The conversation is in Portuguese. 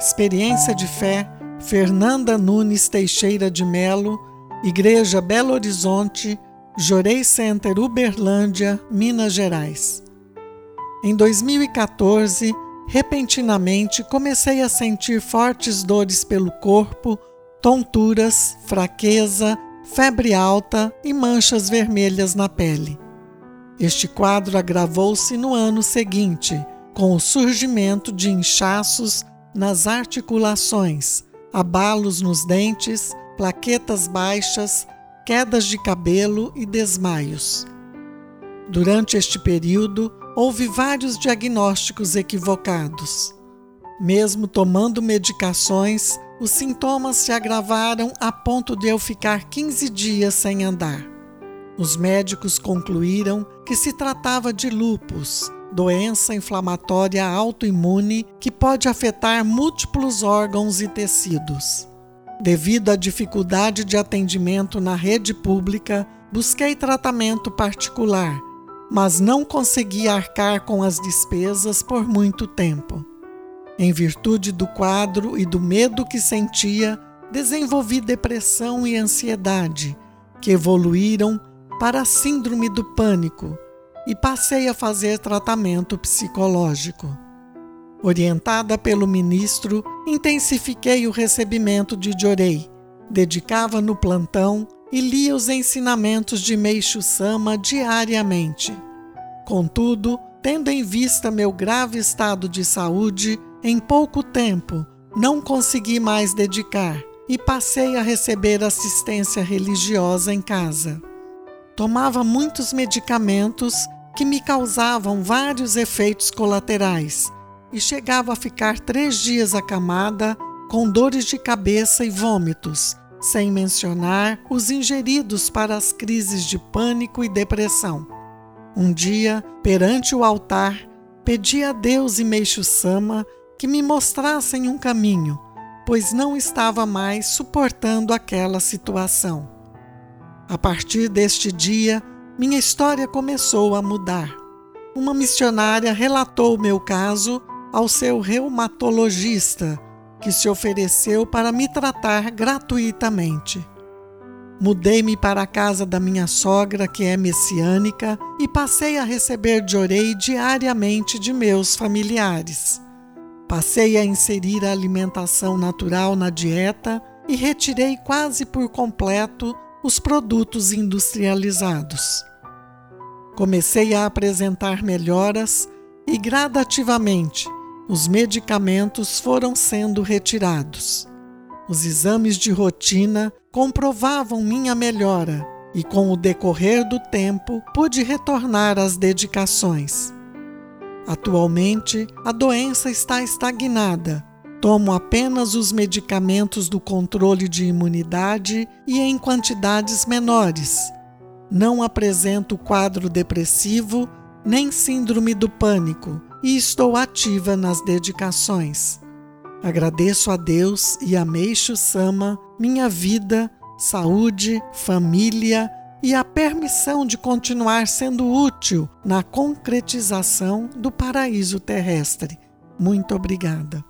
Experiência de Fé, Fernanda Nunes Teixeira de Melo, Igreja Belo Horizonte, Jorei Center Uberlândia, Minas Gerais. Em 2014, repentinamente comecei a sentir fortes dores pelo corpo, tonturas, fraqueza, febre alta e manchas vermelhas na pele. Este quadro agravou-se no ano seguinte, com o surgimento de inchaços nas articulações, abalos nos dentes, plaquetas baixas, quedas de cabelo e desmaios. Durante este período, houve vários diagnósticos equivocados. Mesmo tomando medicações, os sintomas se agravaram a ponto de eu ficar 15 dias sem andar. Os médicos concluíram que se tratava de lupus, doença inflamatória autoimune que pode afetar múltiplos órgãos e tecidos. Devido à dificuldade de atendimento na rede pública, busquei tratamento particular, mas não consegui arcar com as despesas por muito tempo. Em virtude do quadro e do medo que sentia, desenvolvi depressão e ansiedade, que evoluíram para a síndrome do pânico e passei a fazer tratamento psicológico. Orientada pelo ministro, intensifiquei o recebimento de Jorei, dedicava no plantão e lia os ensinamentos de Meixo Sama diariamente. Contudo, tendo em vista meu grave estado de saúde, em pouco tempo não consegui mais dedicar e passei a receber assistência religiosa em casa. Tomava muitos medicamentos que me causavam vários efeitos colaterais e chegava a ficar três dias acamada com dores de cabeça e vômitos, sem mencionar os ingeridos para as crises de pânico e depressão. Um dia, perante o altar, pedi a Deus e Meixo Sama que me mostrassem um caminho, pois não estava mais suportando aquela situação. A partir deste dia, minha história começou a mudar. Uma missionária relatou meu caso ao seu reumatologista, que se ofereceu para me tratar gratuitamente. Mudei-me para a casa da minha sogra, que é messiânica, e passei a receber orei diariamente de meus familiares. Passei a inserir a alimentação natural na dieta e retirei quase por completo os produtos industrializados. Comecei a apresentar melhoras e gradativamente os medicamentos foram sendo retirados. Os exames de rotina comprovavam minha melhora e, com o decorrer do tempo, pude retornar às dedicações. Atualmente, a doença está estagnada. Tomo apenas os medicamentos do controle de imunidade e em quantidades menores não apresento quadro depressivo nem síndrome do pânico e estou ativa nas dedicações. Agradeço a Deus e a Meixo Sama minha vida, saúde, família e a permissão de continuar sendo útil na concretização do paraíso terrestre. Muito obrigada.